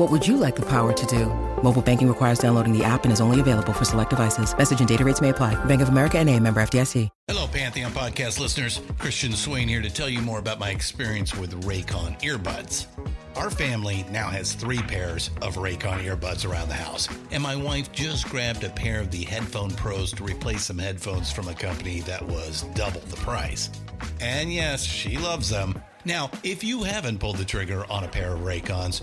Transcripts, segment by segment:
What would you like the power to do? Mobile banking requires downloading the app and is only available for select devices. Message and data rates may apply. Bank of America and a member FDIC. Hello, Pantheon podcast listeners. Christian Swain here to tell you more about my experience with Raycon earbuds. Our family now has three pairs of Raycon earbuds around the house, and my wife just grabbed a pair of the Headphone Pros to replace some headphones from a company that was double the price. And yes, she loves them. Now, if you haven't pulled the trigger on a pair of Raycons,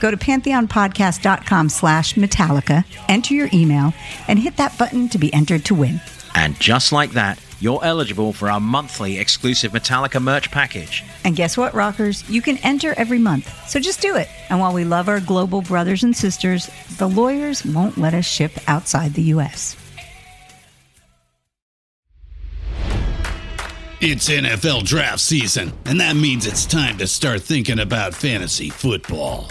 Go to pantheonpodcast.com slash Metallica, enter your email, and hit that button to be entered to win. And just like that, you're eligible for our monthly exclusive Metallica merch package. And guess what, rockers? You can enter every month. So just do it. And while we love our global brothers and sisters, the lawyers won't let us ship outside the U.S. It's NFL draft season, and that means it's time to start thinking about fantasy football.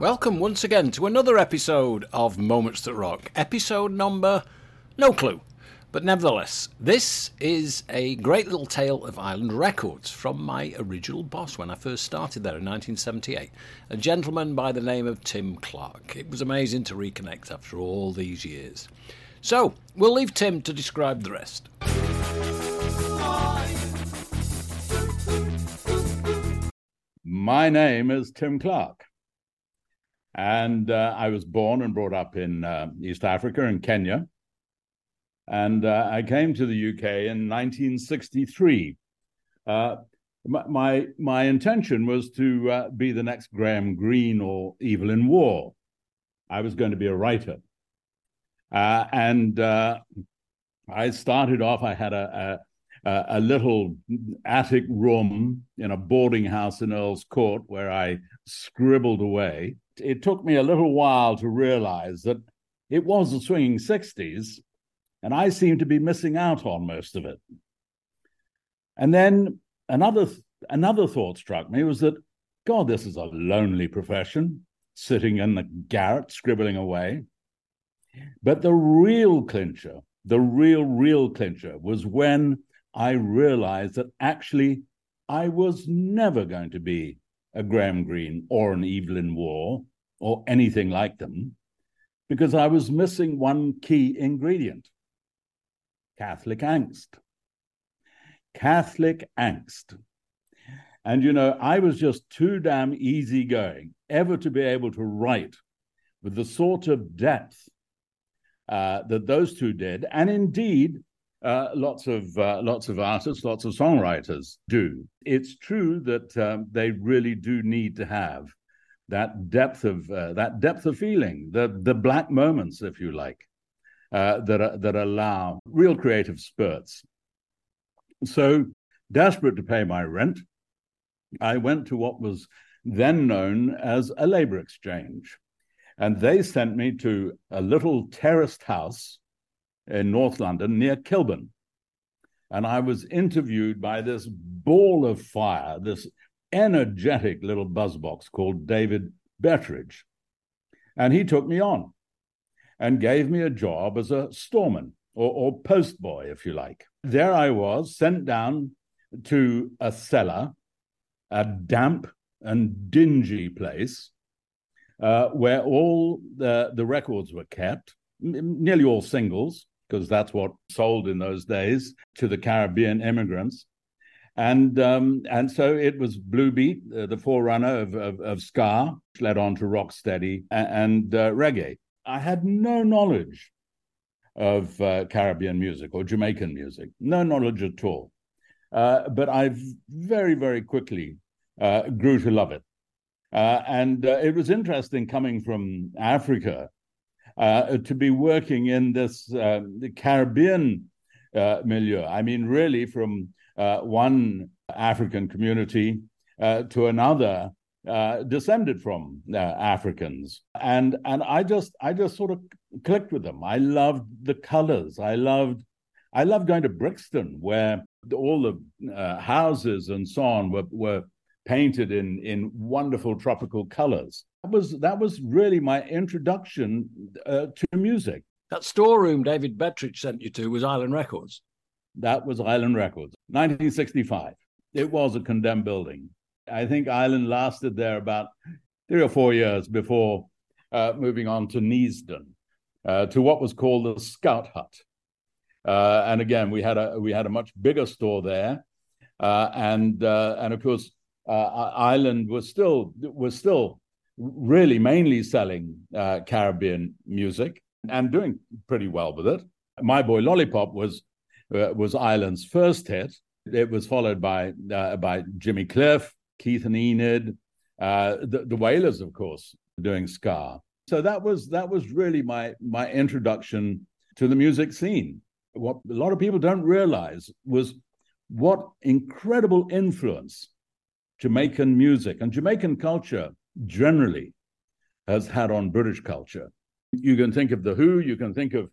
Welcome once again to another episode of Moments That Rock. Episode number, no clue. But nevertheless, this is a great little tale of Island Records from my original boss when I first started there in 1978, a gentleman by the name of Tim Clark. It was amazing to reconnect after all these years. So, we'll leave Tim to describe the rest. My name is Tim Clark. And uh, I was born and brought up in uh, East Africa, in Kenya. And uh, I came to the UK in 1963. Uh, my, my intention was to uh, be the next Graham Greene or Evelyn Waugh. I was going to be a writer. Uh, and I started off, I had a, a, a, little attic room in a boarding house in Earl's Court where I scribbled away. It took me a little while to realize that it was the swinging 60s and I seemed to be missing out on most of it. And then another another thought struck me was that, God, this is a lonely profession, sitting in the garret scribbling away. But the real clincher, the real, real clincher was when I realized that actually I was never going to be a Graham Greene or an Evelyn Waugh or anything like them because I was missing one key ingredient. Catholic angst. Catholic angst. And, you know, I was just too damn easygoing ever to be able to write with the sort of depth uh, that those two did. And indeed, uh, lots of uh, lots of artists, lots of songwriters do. It's true that um, they really do need to have that depth of uh, that depth of feeling, the the black moments, if you like, uh, that, that allow real creative spurts. So, desperate to pay my rent, I went to what was then known as a labor exchange. And they sent me to a little terraced house in North London near Kilburn. And I was interviewed by this ball of fire, this energetic little buzzbox called David Betteridge. And he took me on and gave me a job as a storeman or, or postboy, if you like. There I was, sent down to a cellar, a damp and dingy place uh, where all the, the records were kept, m- nearly all singles, because that's what sold in those days to the Caribbean immigrants. And um, and so it was Blue Beat, uh, the forerunner of, of, of ska, led on to rocksteady and, and uh, reggae. I had no knowledge of uh, Caribbean music or Jamaican music, no knowledge at all. Uh, but I very, very quickly uh, grew to love it. Uh, and it was interesting coming from Africa uh, to be working in this um, Caribbean milieu. I mean, really, from one African community to another uh, descended from uh, Africans, and and I just I just sort of clicked with them. I loved the colors. I loved I loved going to Brixton, where all the uh, houses and so on were were painted in in wonderful tropical colors. That was that was really my introduction uh, to music. That storeroom David Betteridge sent you to was Island Records. That was Island Records, 1965. It was a condemned building. I think Island lasted there about three or four years before uh, moving on to Neasden, uh, to what was called the Scout Hut. Uh, and again, we had a we had a much bigger store there, uh, and uh, and of course, uh, Island was still was still really mainly selling uh, Caribbean music and doing pretty well with it. My Boy Lollipop was uh, was Island's first hit. It was followed by uh, by Jimmy Cliff, Keith and Enid, uh, the, the Wailers, of course, doing ska. So that was that was really my my introduction to the music scene. What a lot of people don't realize was what incredible influence Jamaican music and Jamaican culture generally has had on British culture. You can think of the Who, you can think of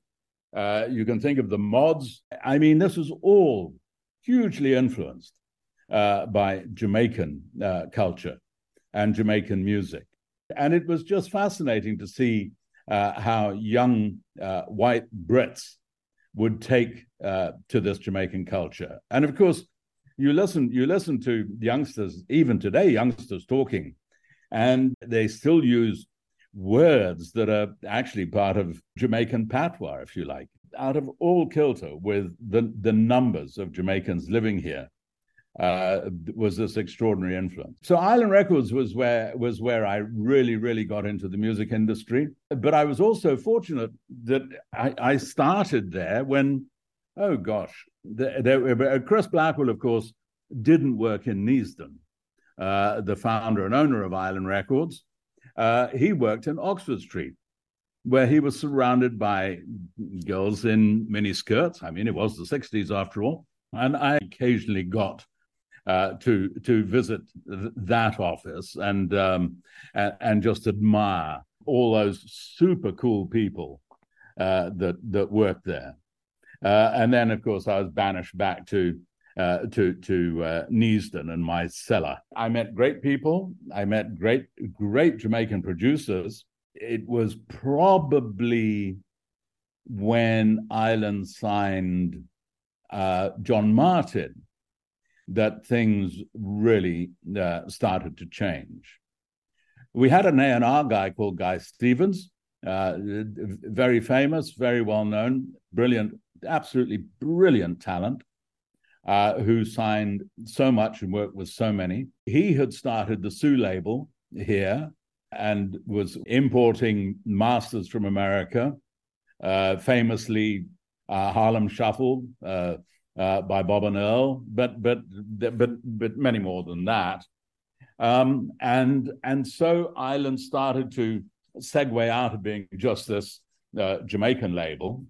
uh, you can think of the Mods. I mean, this is all hugely influenced uh, by Jamaican uh, culture and Jamaican music. And it was just fascinating to see uh, how young uh, white Brits would take uh, to this Jamaican culture. And of course, you listen you listen to youngsters even today, youngsters talking, and they still use words that are actually part of Jamaican patois, if you like. Out of all kilter with the, the numbers of Jamaicans living here, uh, was this extraordinary influence. So Island Records was where was where I really really got into the music industry. But I was also fortunate that I, I started there when, oh gosh, uh, Chris Blackwell, of course, didn't work in Neasden, uh, the founder and owner of Island Records. Uh, he worked in Oxford Street, where he was surrounded by girls in miniskirts. I mean, it was the 60s after all. And I occasionally got uh, to to visit th- that office and, um, and, and just admire all those super cool people uh, that that worked there. Uh, and then, of course, I was banished back to uh, to to uh, Neasden and my cellar. I met great people. I met great great Jamaican producers. It was probably when Island signed uh, John Martyn that things really uh, started to change. We had an A&R guy called Guy Stevens, uh, very famous, very well known, brilliant, absolutely brilliant talent, uh, who signed so much and worked with so many. He had started the Sue label here and was importing masters from America, uh, famously uh, Harlem Shuffle, uh, uh, by Bob and Earl, but but but but many more than that. Um, and and so Island started to segue out of being just this Jamaican label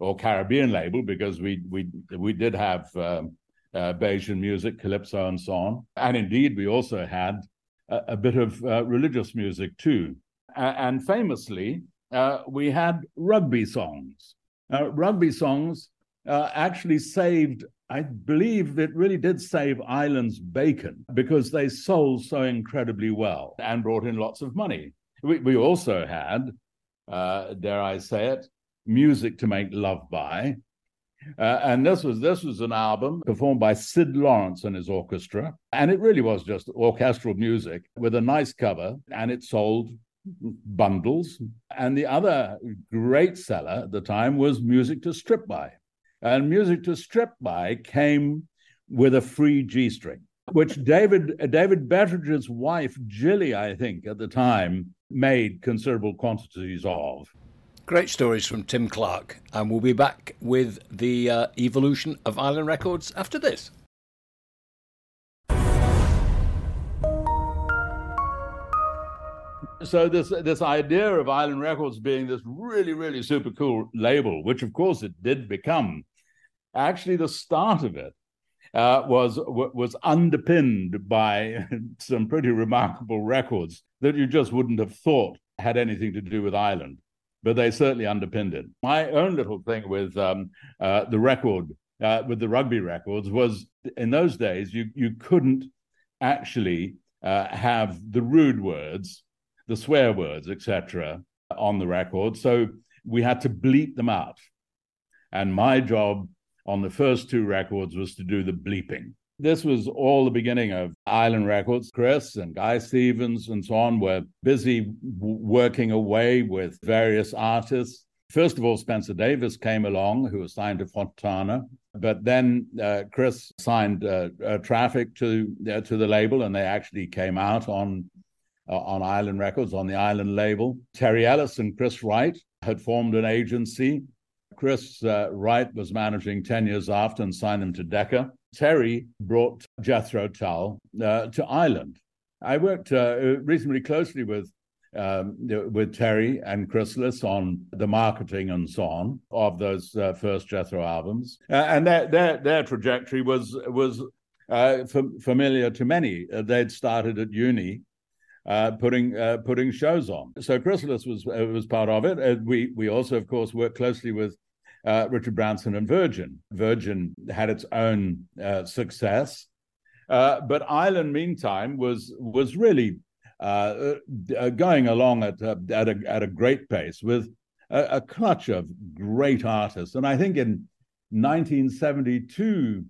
or Caribbean label because we we we did have um, uh, Bajan music, calypso, and so on, and indeed we also had a, a bit of uh, religious music too. and famously, uh, we had rugby songs. Uh, rugby songs uh, actually saved, I believe it really did save Island's bacon because they sold so incredibly well and brought in lots of money. We, we also had, uh, dare I say it, music to make love by. Uh, and this was this was an album performed by Syd Lawrence and his orchestra, and it really was just orchestral music with a nice cover, and it sold bundles. And the other great seller at the time was Music to Strip By, and music to strip by came with a free G string, which David David Betteridge's wife Jilly, I think, at the time made considerable quantities of. Great stories from Tim Clark, and we'll be back with the uh, evolution of Island Records after this. so this this idea of Island Records being this really really super cool label, which of course it did become, actually the start of it uh, was was underpinned by some pretty remarkable records that you just wouldn't have thought had anything to do with Island, but they certainly underpinned it. My own little thing with um, uh, the record, uh, with the rugby records, was in those days you you couldn't actually uh, have the rude words the swear words, etc., on the record. So we had to bleep them out. And my job on the first two records was to do the bleeping. This was all the beginning of Island Records. Chris and Guy Stevens and so on were busy w- working away with various artists. First of all, Spencer Davis came along, who was signed to Fontana. But then uh, Chris signed uh, uh, Traffic to uh, to the label, and they actually came out on uh, on Island Records, on the Island label. Terry Ellis and Chris Wright had formed an agency. Chris uh, Wright was managing Ten Years After and signed them to Decca. Terry brought Jethro Tull uh, to Island. I worked uh, reasonably closely with um, with Terry and Chrysalis on the marketing and so on of those uh, first Jethro albums, uh, and their, their their trajectory was was uh, f- familiar to many. Uh, they'd started at uni putting putting shows on. So Chrysalis was was part of it. We we also, of course, worked closely with uh, Richard Branson and Virgin. Virgin had its own uh, success, but Island, meantime, was was really uh, uh, going along at, uh, at, a, at a great pace with a, a, clutch of great artists. And I think in 1972,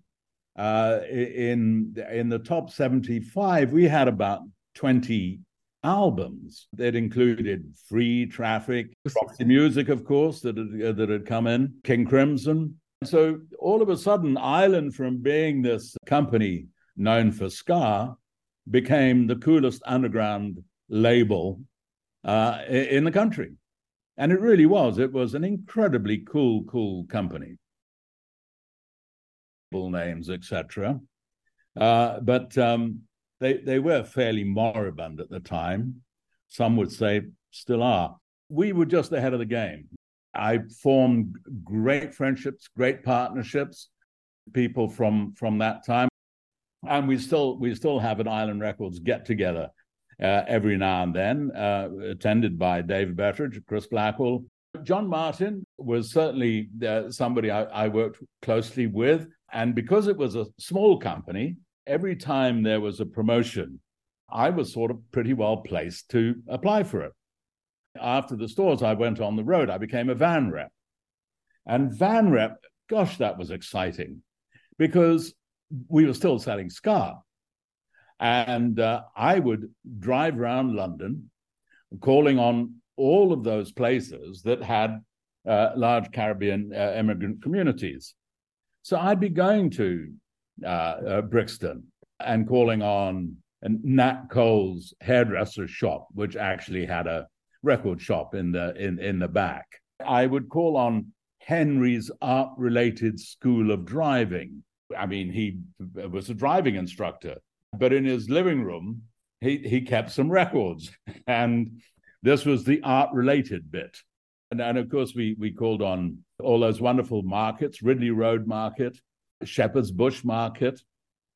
uh, in, in the top 75, we had about 20 albums that included Free Traffic, Music, of course, that had, uh, that had come in, King Crimson. So all of a sudden, Island, from being this company known for ska, became the coolest underground label uh, in the country. And it really was. It was an incredibly cool, cool company. Names, etc. Uh, but um, they, they were fairly moribund at the time. Some would say still are. We were just ahead of the game. I formed great friendships, great partnerships, people from from that time and we still we still have an Island Records get together uh, every now and then, uh, attended by David Betteridge, Chris Blackwell. John Martyn was certainly uh, somebody I, I, worked closely with, and because it was a small company, every time there was a promotion, I was sort of pretty well placed to apply for it. After the stores, I went on the road. I became a van rep, and van rep, gosh, that was exciting, because we were still selling ska. And uh, I would drive around London calling on all of those places that had uh, large Caribbean uh, immigrant communities. So I'd be going to uh, uh, Brixton and calling on Nat Cole's hairdresser shop, which actually had a record shop in the in, in the back. I would call on Henry's art-related school of driving, I mean, he was a driving instructor, but in his living room, he, he kept some records. And this was the art related bit. And, and of course, we, we called on all those wonderful markets Ridley Road Market, Shepherd's Bush Market.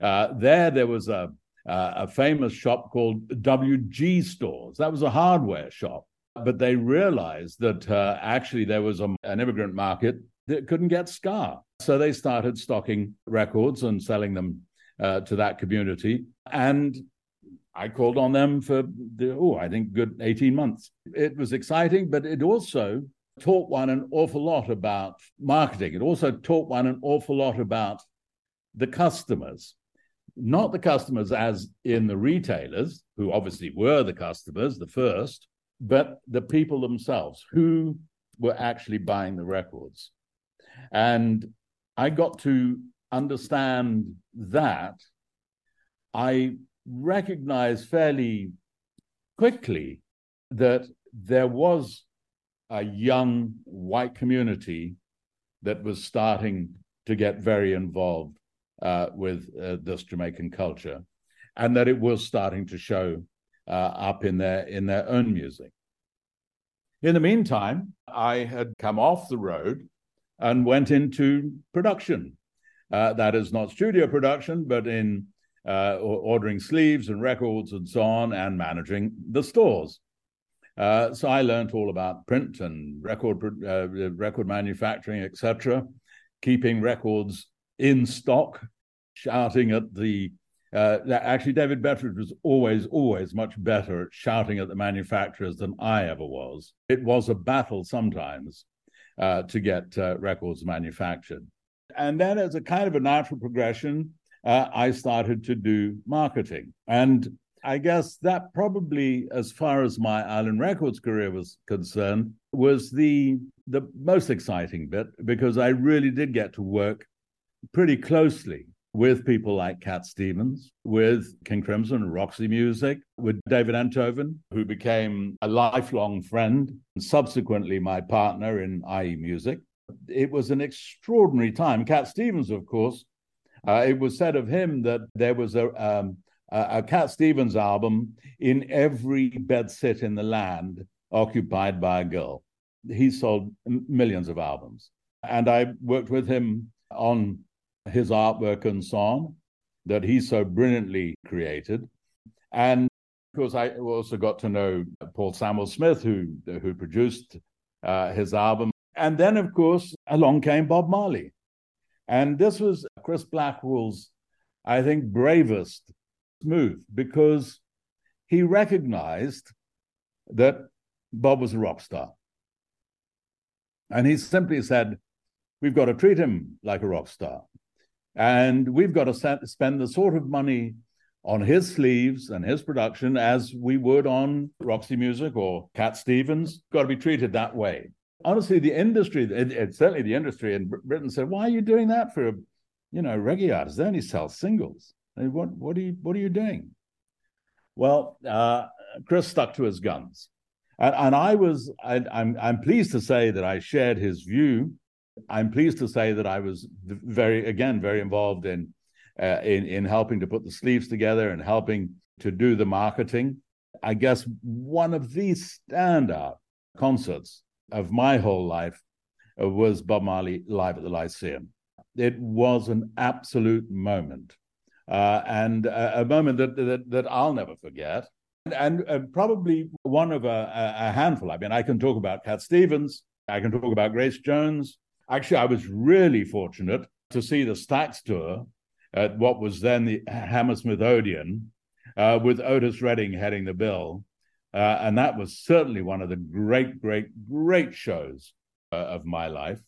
Uh, there, there was a, a famous shop called WG Stores. That was a hardware shop. But they realized that uh, actually there was a, an immigrant market that couldn't get ska. So they started stocking records and selling them uh, to that community. And I called on them for, the, oh, I think good 18 months. It was exciting, but it also taught one an awful lot about marketing. It also taught one an awful lot about the customers, not the customers as in the retailers, who obviously were the customers, the first, but the people themselves who were actually buying the records. And I got to understand that. I recognized fairly quickly that there was a young white community that was starting to get very involved uh, with uh, this Jamaican culture, and that it was starting to show uh, up in their in their own music. In the meantime, I had come off the road and went into production. Uh, that is not studio production, but in uh, ordering sleeves and records and so on, and managing the stores. Uh, so I learned all about print and record uh, record manufacturing, etc. Keeping records in stock, shouting at the. Uh, actually, David Betteridge was always, always much better at shouting at the manufacturers than I ever was. It was a battle sometimes uh, to get uh, records manufactured. And then, as a kind of a natural progression, uh, I started to do marketing. And I guess that probably, as far as my Island Records career was concerned, was the the most exciting bit because I really did get to work pretty closely with people like Cat Stevens, with King Crimson, Roxy Music, with David Enthoven, who became a lifelong friend and subsequently my partner in IE Music. It was an extraordinary time. Cat Stevens, of course, uh, it was said of him that there was a, um, a, Cat Stevens album in every bed bedsit in the land occupied by a girl. He sold millions of albums. And I worked with him on his artwork and so on that he so brilliantly created. And of course, I also got to know Paul Samwell-Smith, who, who produced uh, his album. And then, of course, along came Bob Marley. And this was Chris Blackwell's, I think, bravest move because he recognized that Bob was a rock star. And he simply said, We've got to treat him like a rock star. And we've got to spend the sort of money on his sleeves and his production as we would on Roxy Music or Cat Stevens. Got to be treated that way. Honestly, the industry, it, it, certainly the industry in Britain said, "Why are you doing that for, a you know, reggae artists? They only sell singles. What what are you what are you doing?" Well, uh, Chris stuck to his guns, and, and I was I, I'm I'm pleased to say that I shared his view. I'm pleased to say that I was very again very involved in uh, in in helping to put the sleeves together and helping to do the marketing. I guess one of the standout concerts of my whole life was Bob Marley live at the Lyceum. It was an absolute moment, uh, and a, a moment that, that, that I'll never forget. And, and uh, probably one of a, a, handful. I mean, I can talk about Cat Stevens. I can talk about Grace Jones. Actually, I was really fortunate to see the Stax tour at what was then the Hammersmith Odeon, uh, with Otis Redding heading the bill. Uh, and that was certainly one of the great, great, great shows uh, of my life.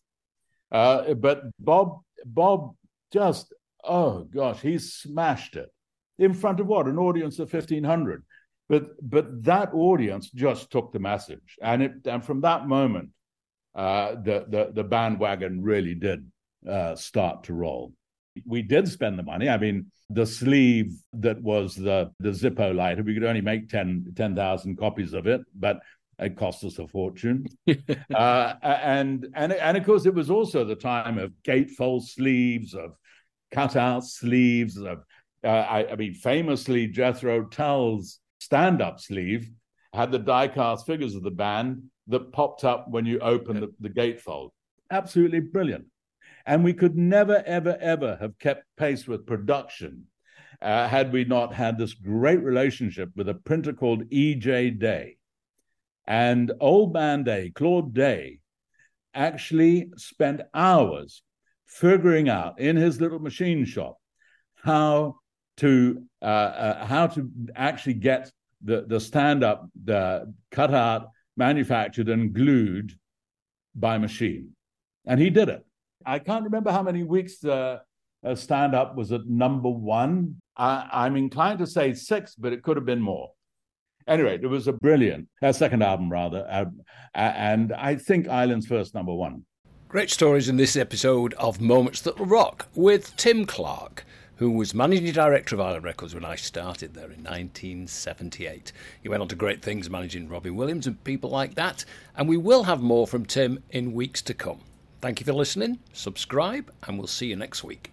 Uh, but Bob, Bob just, oh gosh, he smashed it in front of what? An audience of 1,500. But, but that audience just took the message. And, it, and from that moment, uh, the, the, the bandwagon really did uh, start to roll we did spend the money. I mean, the sleeve that was the the Zippo lighter, we could only make 10 10,000 copies of it, but it cost us a fortune. uh, and and and of course, it was also the time of gatefold sleeves, of cutout sleeves, of uh, I, I mean, famously, Jethro Tull's stand-up sleeve had the die-cast figures of the band that popped up when you opened the, the gatefold. Absolutely brilliant. And we could never, ever, ever have kept pace with production uh, had we not had this great relationship with a printer called E.J. Day. And old man Day, Claude Day, actually spent hours figuring out in his little machine shop how to uh, uh, how to actually get the the stand up the cut out manufactured and glued by machine and he did it I can't remember how many weeks uh, stand up was at number one. I, am inclined to say six, but it could have been more. Anyway, it was a brilliant uh, second album, rather, uh, and I think Island's first number one. Great stories in this episode of Moments That Rock with Tim Clark, who was managing director of Island Records when I started there in 1978. He went on to great things managing Robbie Williams and people like that, and we will have more from Tim in weeks to come. Thank you for listening, subscribe, and we'll see you next week.